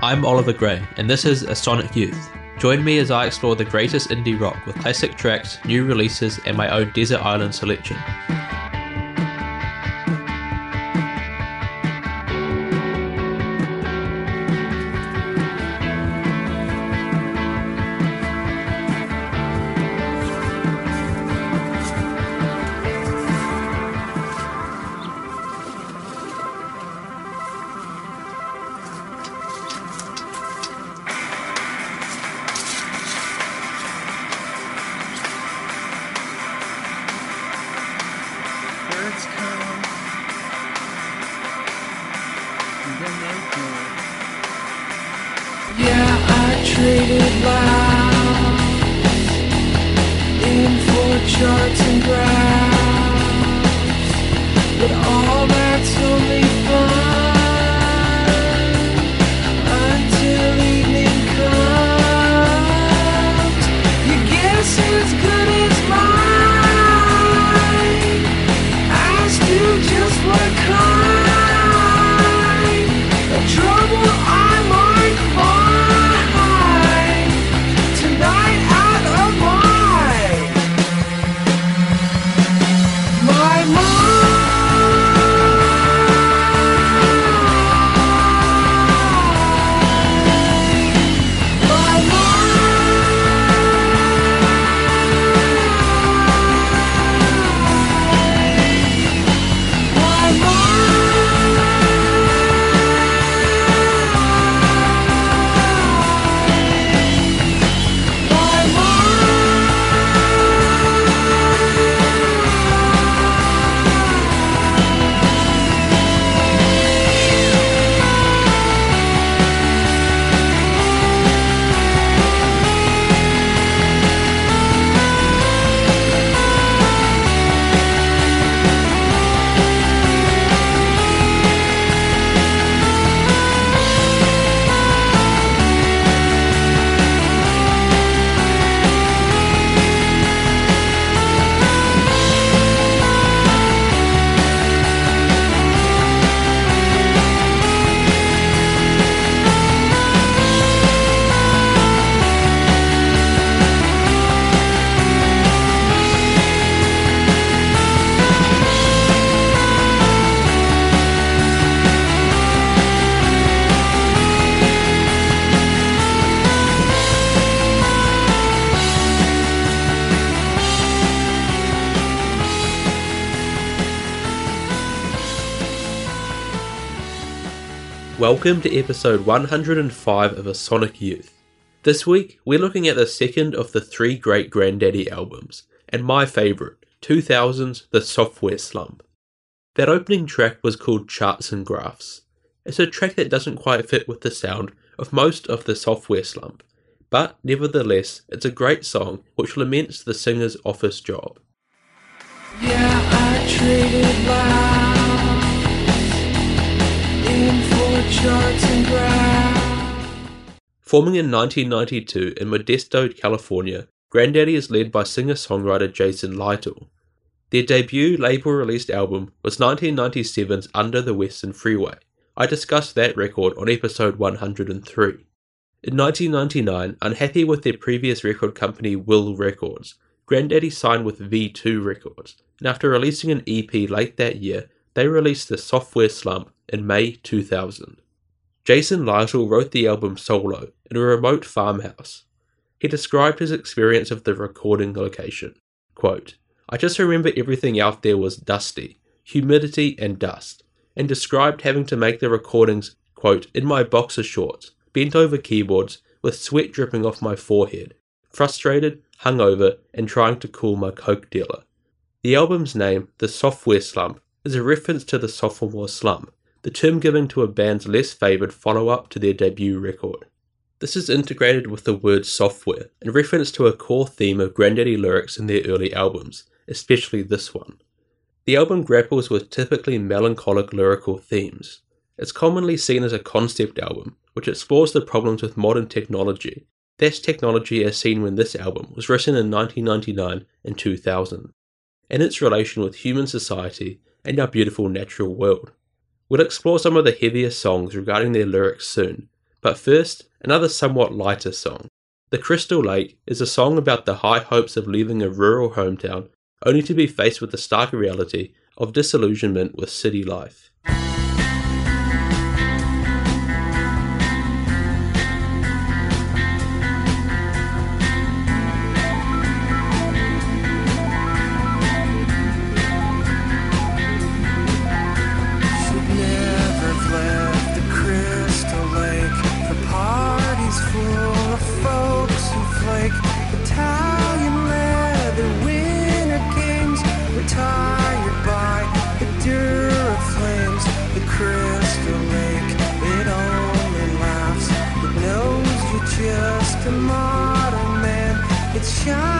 I'm Oliver Gray, and this is A Sonic Youth. Join me as I explore the greatest indie rock with classic tracks, new releases, and my own desert island selection. Welcome to episode 105 of A Sonic Youth. This week, we're looking at the second of the three Great Grandaddy albums, and my favourite, 2000's The Sophtware Slump. That opening track was called Charts and Graphs. It's a track that doesn't quite fit with the sound of most of the Sophtware Slump, but nevertheless, it's a great song which laments the singer's office job. Yeah, Forming in 1992 in Modesto, California, Grandaddy is led by singer-songwriter Jason Lytle. Their debut label-released album was 1997's Under the Western Freeway. I discussed that record on episode 103. In 1999, unhappy with their previous record company Will Records, Grandaddy signed with V2 Records, and after releasing an EP late that year, they released the Sophtware Slump in May 2000. Jason Lytle wrote the album solo in a remote farmhouse. He described his experience of the recording location. Quote, I just remember everything out there was dusty, humidity and dust, and described having to make the recordings, quote, in my boxer shorts, bent over keyboards, with sweat dripping off my forehead, frustrated, hungover, and trying to cool my coke dealer. The album's name, The Sophtware Slump, is a reference to the sophomore slump, the term given to a band's less favoured follow up to their debut record. This is integrated with the word software in reference to a core theme of Grandaddy lyrics in their early albums, especially this one. The album grapples with typically melancholic lyrical themes. It's commonly seen as a concept album, which explores the problems with modern technology. That's technology as seen when this album was written in 1999 and 2000, and its relation with human society and our beautiful natural world. We'll explore some of the heavier songs regarding their lyrics soon, but first, another somewhat lighter song. The Crystal Lake is a song about the high hopes of leaving a rural hometown only to be faced with the stark reality of disillusionment with city life. It's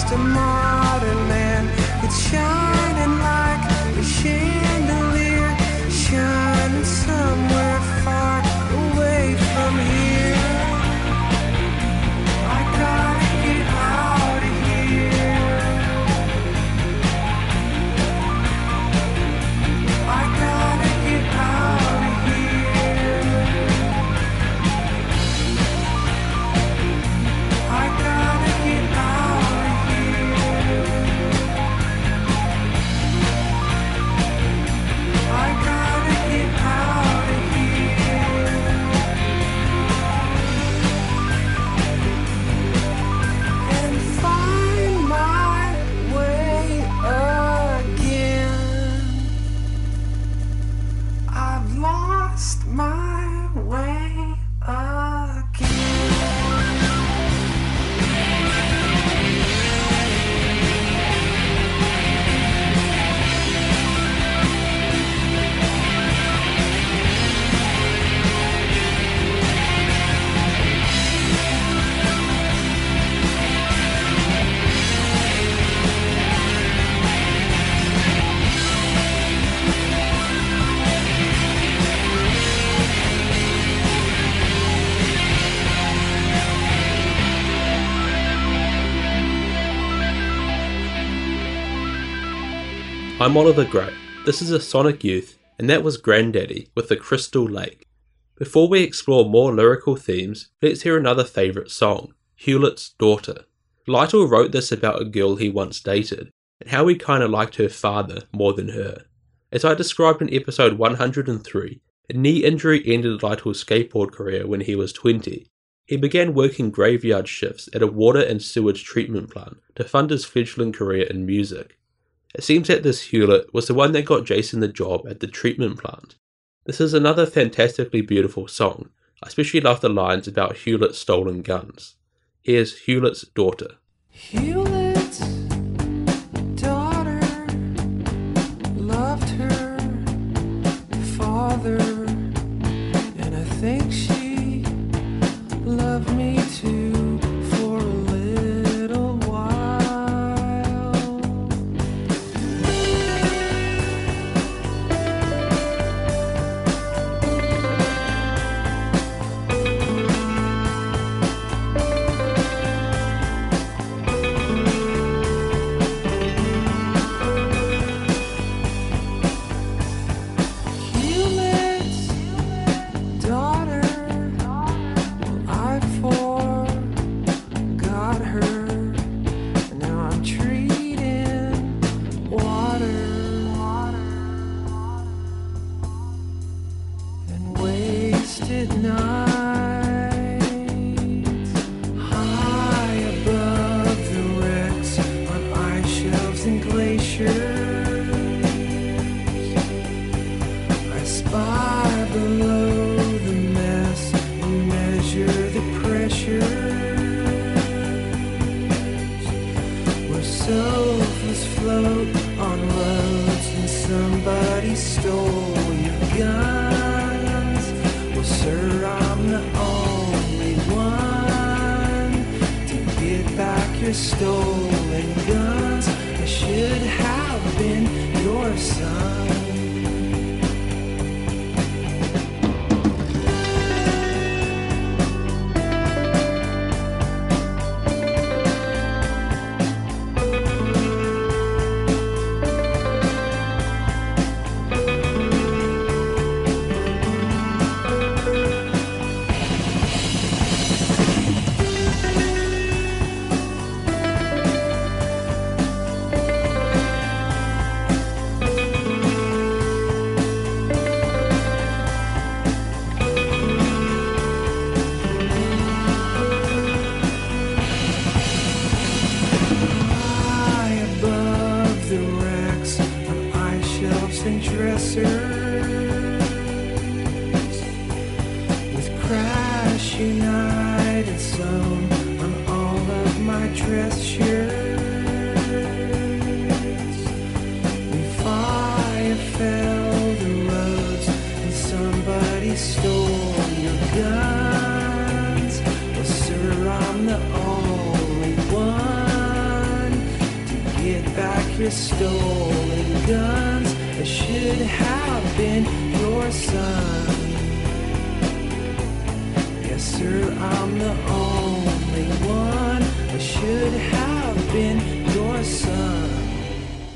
just a modern man. Lost my I'm Oliver Gray. This is a Sonic Youth, and that was Grandaddy with the Crystal Lake. Before we explore more lyrical themes, let's hear another favourite song, Hewlett's Daughter. Lytle wrote this about a girl he once dated, and how he kinda liked her father more than her. As I described in episode 103, a knee injury ended Lytle's skateboard career when he was 20. He began working graveyard shifts at a water and sewage treatment plant to fund his fledgling career in music. It seems that this Hewlett was the one that got Jason the job at the treatment plant. This is another fantastically beautiful song. I especially love the lines about Hewlett's stolen guns. Here's Hewlett's daughter. Hewlett's sofas float on roads and somebody stole your guns. Well, sir, I'm the only one to get back your stolen guns. I should have been your son.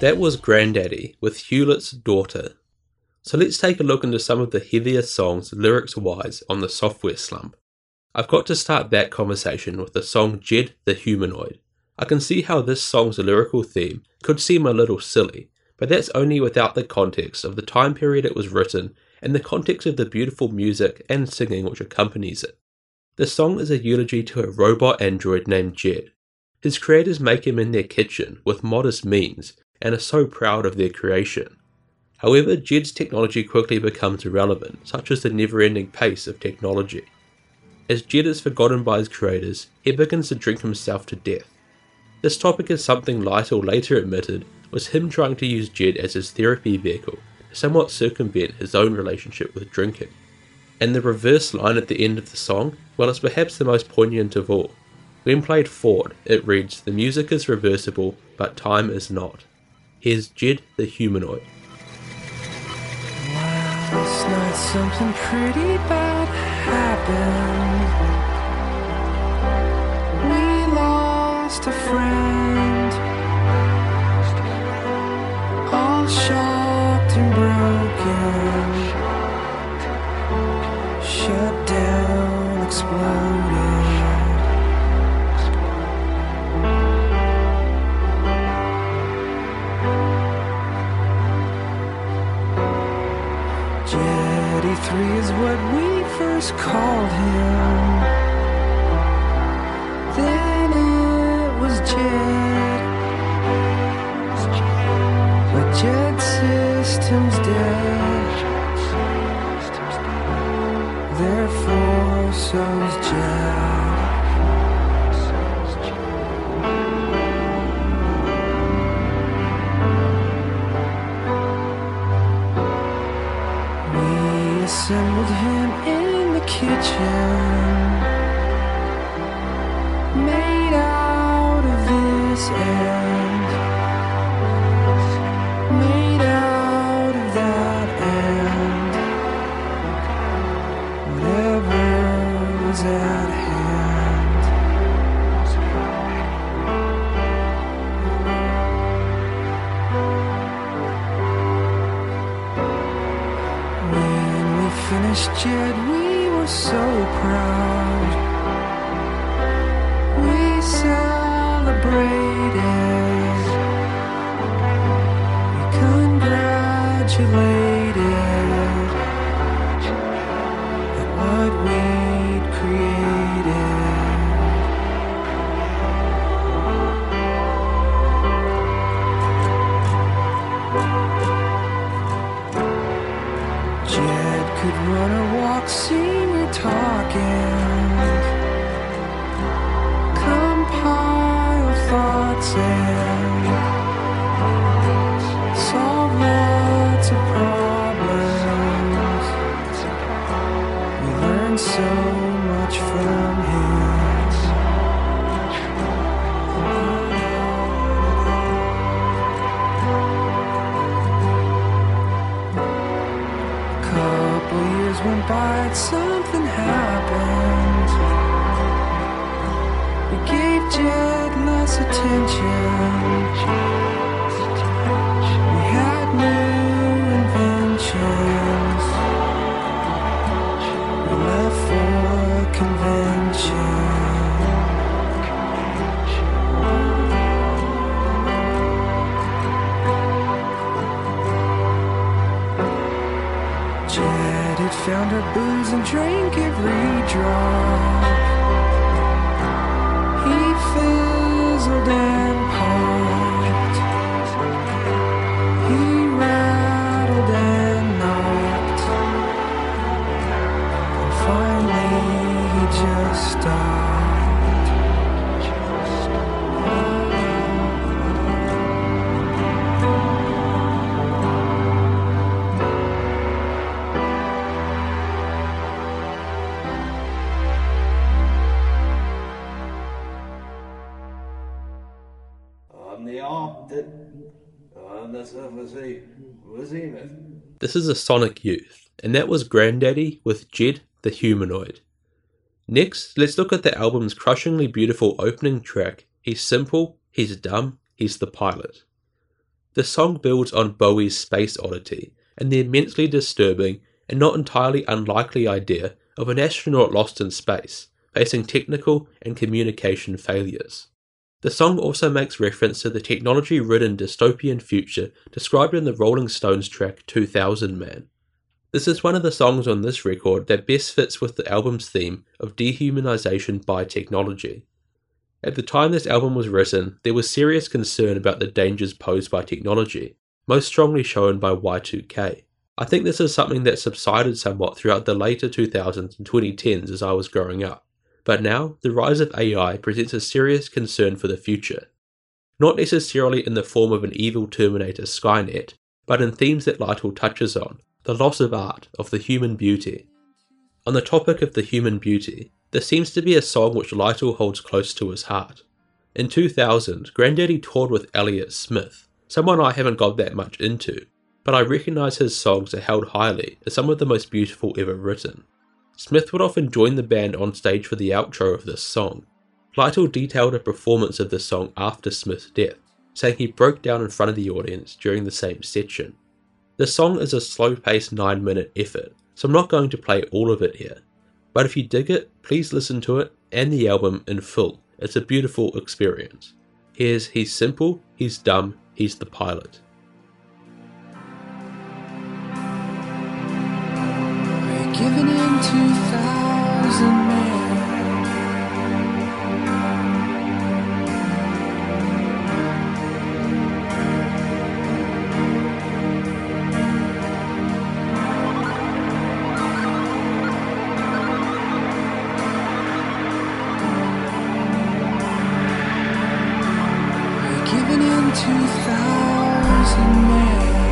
That was Grandaddy with Hewlett's daughter. So let's take a look into some of the heavier songs lyrics wise on the Sophtware Slump. I've got to start that conversation with the song Jed the Humanoid. I can see how this song's lyrical theme could seem a little silly, but that's only without the context of the time period it was written and the context of the beautiful music and singing which accompanies it. The song is a eulogy to a robot android named Jed. His creators make him in their kitchen with modest means and are so proud of their creation. However, Jed's technology quickly becomes irrelevant, such as the never ending pace of technology. As Jed is forgotten by his creators, he begins to drink himself to death. This topic is something Lytle later admitted was him trying to use Jed as his therapy vehicle to somewhat circumvent his own relationship with drinking. And the reverse line at the end of the song, well, it's perhaps the most poignant of all. When played forward, it reads, The music is reversible, but time is not. Here's Jed the humanoid. just called him. Then it was Jay. Finished Jed, we were so proud. We celebrated. We congratulated This is a Sonic Youth, and that was Grandaddy with Jed the Humanoid. Next, let's look at the album's crushingly beautiful opening track, He's Simple, He's Dumb, He's the Pilot. The song builds on Bowie's Space Oddity and the immensely disturbing and not entirely unlikely idea of an astronaut lost in space, facing technical and communication failures. The song also makes reference to the technology ridden dystopian future described in the Rolling Stones track 2000 Man. This is one of the songs on this record that best fits with the album's theme of dehumanization by technology. At the time this album was written, there was serious concern about the dangers posed by technology, most strongly shown by Y2K. I think this is something that subsided somewhat throughout the later 2000s and 2010s as I was growing up. But now, the rise of AI presents a serious concern for the future. Not necessarily in the form of an evil Terminator Skynet, but in themes that Lytle touches on the loss of art, of the human beauty. On the topic of the human beauty, there seems to be a song which Lytle holds close to his heart. In 2000, Grandaddy toured with Elliott Smith, someone I haven't got that much into, but I recognise his songs are held highly as some of the most beautiful ever written. Smith would often join the band on stage for the outro of this song. Lytle detailed a performance of the song after Smith's death, saying he broke down in front of the audience during the same section. The song is a slow paced 9 minute effort, so I'm not going to play all of it here. But if you dig it, please listen to it and the album in full. It's a beautiful experience. Here's He's Simple, He's Dumb, He's the Pilot. Giving in 2000 two thousand men.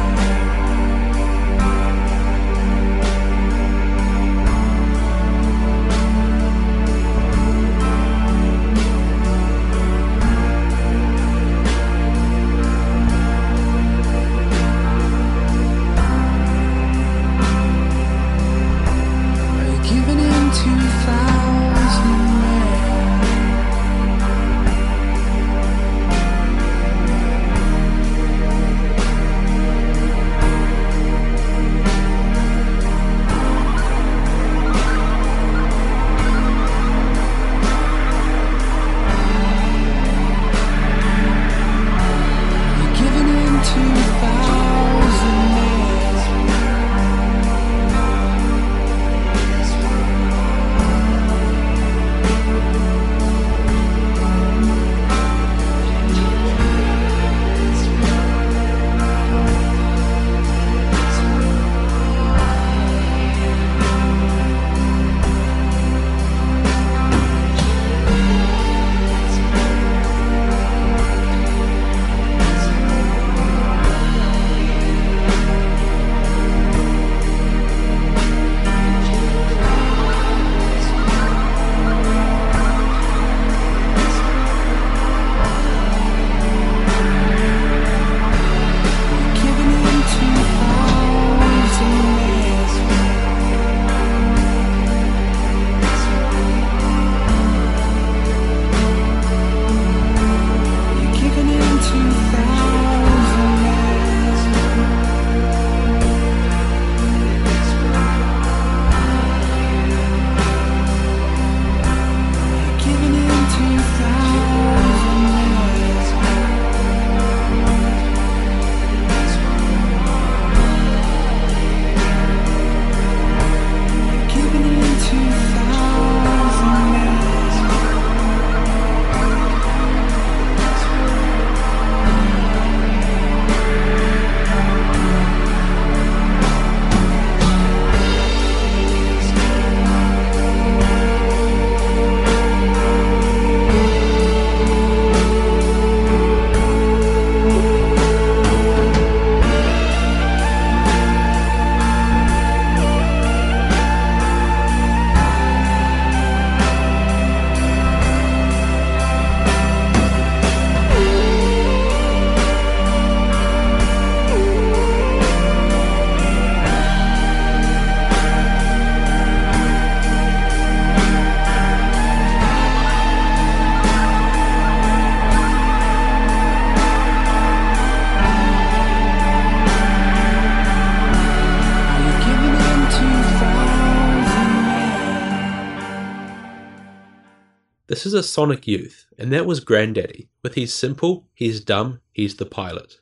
This is a Sonic Youth, and that was Grandaddy, with He's Simple, He's Dumb, He's the Pilot.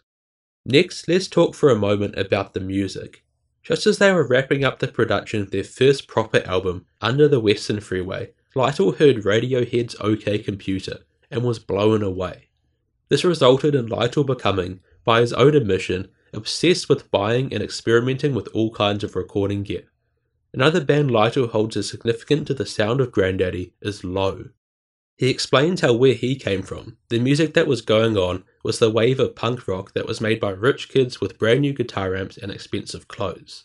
Next, let's talk for a moment about the music. Just as they were wrapping up the production of their first proper album, Under the Western Freeway, Lytle heard Radiohead's OK Computer and was blown away. This resulted in Lytle becoming, by his own admission, obsessed with buying and experimenting with all kinds of recording gear. Another band Lytle holds as significant to the sound of Grandaddy is Low. He explains how where he came from, the music that was going on was the wave of punk rock that was made by rich kids with brand new guitar amps and expensive clothes.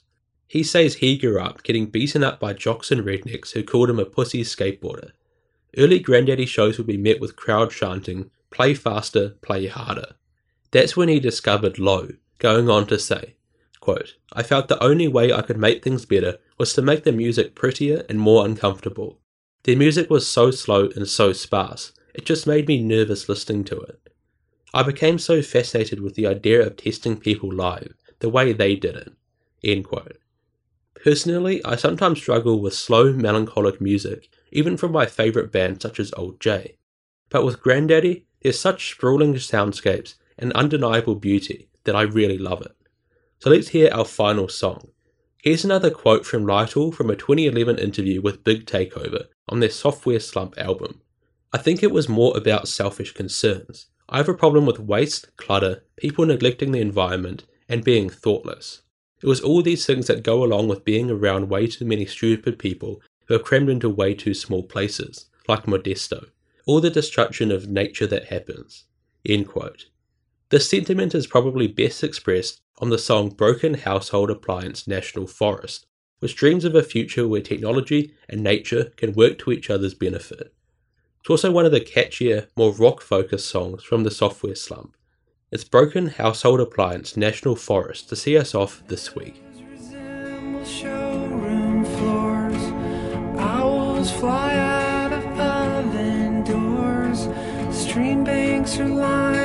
He says he grew up getting beaten up by jocks and rednecks who called him a pussy skateboarder. Early Grandaddy shows would be met with crowd chanting, play faster, play harder. That's when he discovered Low, going on to say, quote, I felt the only way I could make things better was to make the music prettier and more uncomfortable. Their music was so slow and so sparse, it just made me nervous listening to it. I became so fascinated with the idea of testing people live, the way they did it. End quote. Personally, I sometimes struggle with slow, melancholic music, even from my favourite bands such as Alt-J. But with Grandaddy, there's such sprawling soundscapes and undeniable beauty that I really love it. So let's hear our final song. Here's another quote from Lytle from a 2011 interview with Big Takeover on their Sophtware Slump album. I think it was more about selfish concerns. I have a problem with waste, clutter, people neglecting the environment, and being thoughtless. It was all these things that go along with being around way too many stupid people who are crammed into way too small places, like Modesto. All the destruction of nature that happens. End quote. This sentiment is probably best expressed on the song Broken Household Appliance National Forest, which dreams of a future where technology and nature can work to each other's benefit. It's also one of the catchier, more rock focused songs from the Sophtware Slump. It's Broken Household Appliance National Forest to see us off this week. fly out of oven doors. Stream banks are lined